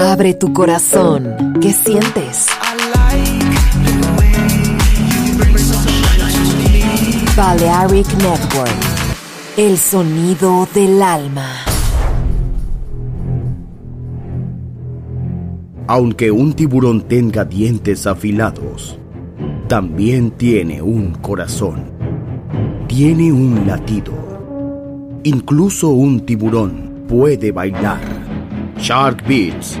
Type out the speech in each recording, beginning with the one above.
Abre tu corazón. ¿Qué sientes? Balearic Network. El sonido del alma. Aunque un tiburón tenga dientes afilados, también tiene un corazón. Tiene un latido. Incluso un tiburón puede bailar. Shark Beats,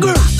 Con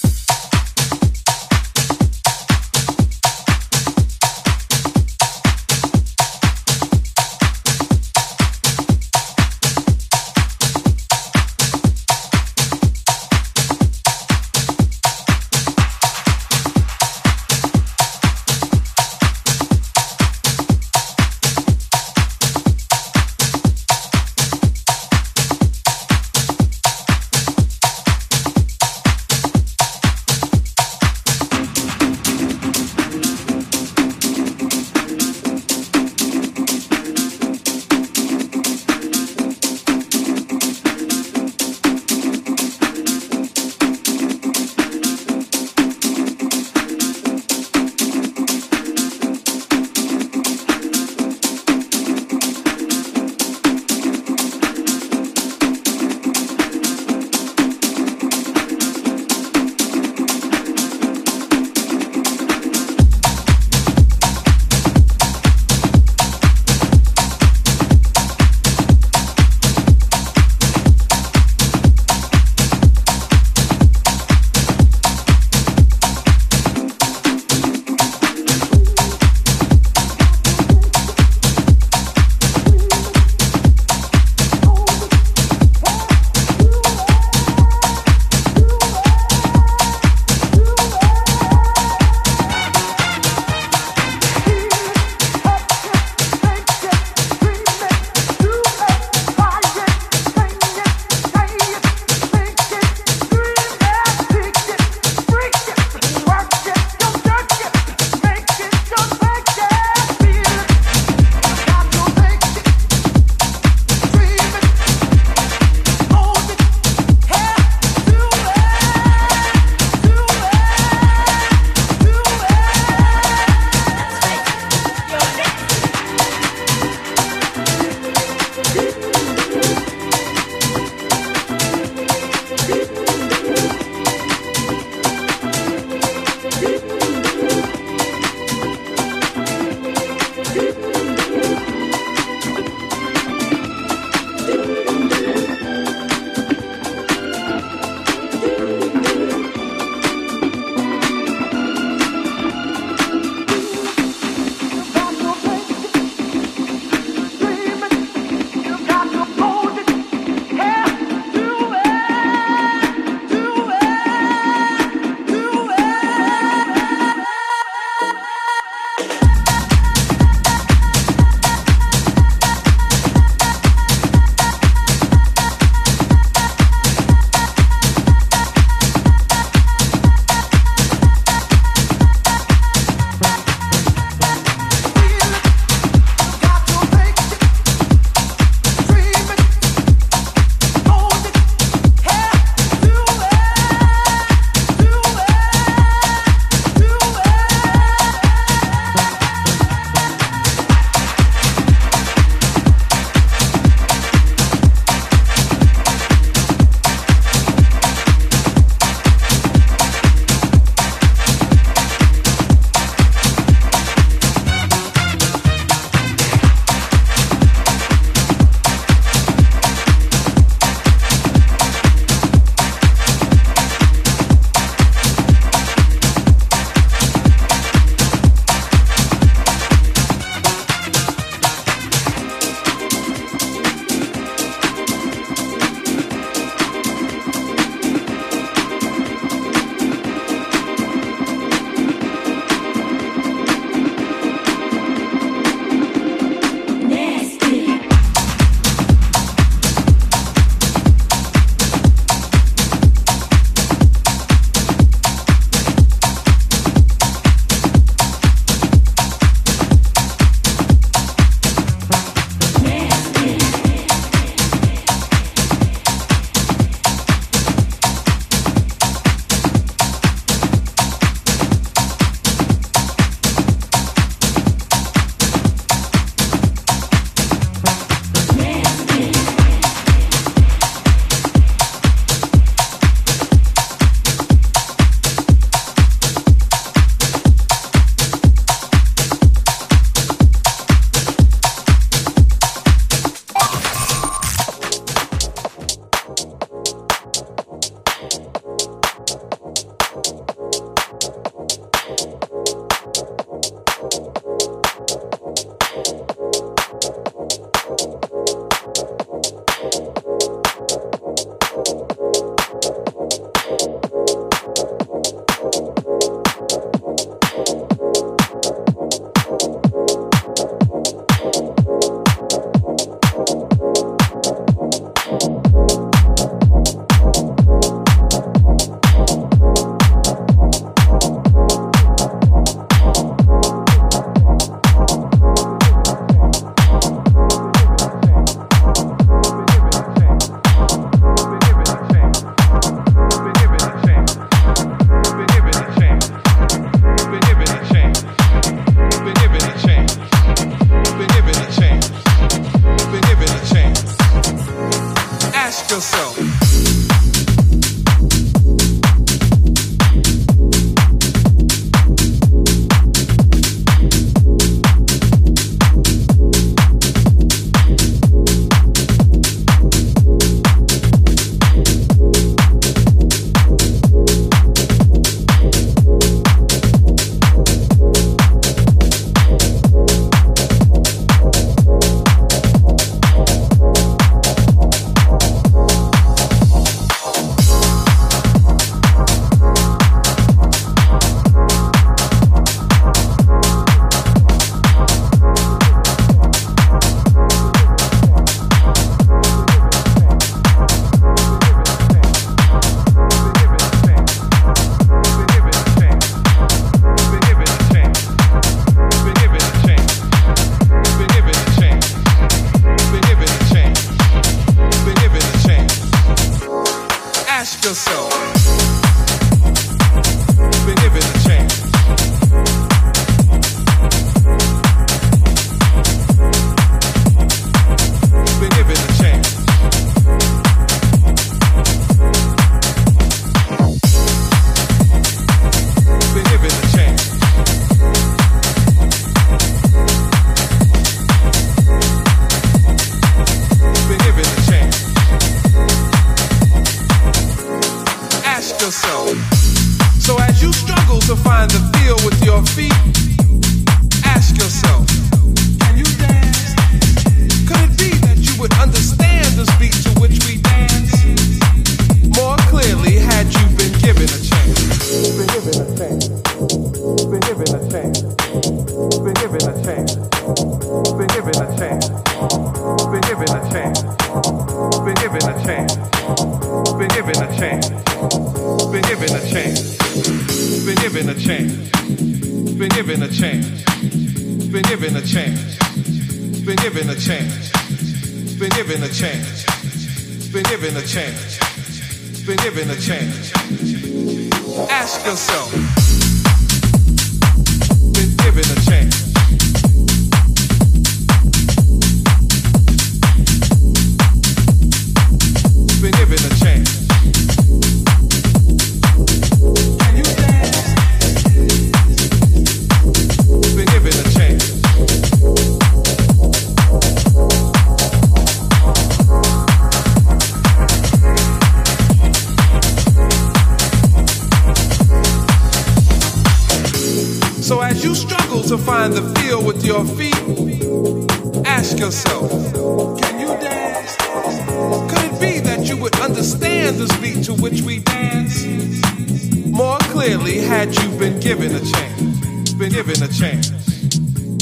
clearly had you been given a chance. Been given a chance.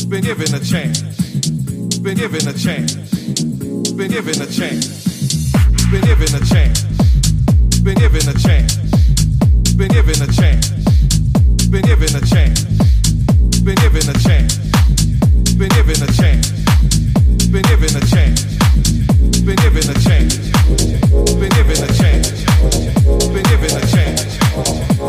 Been given a chance. Been given a chance. Been given a chance. Been given a chance. Been given a chance. Been given a chance. Been given a chance. Been given a chance. Been given a chance. Been given a chance. Been given a chance. Been given a chance. Been given a chance.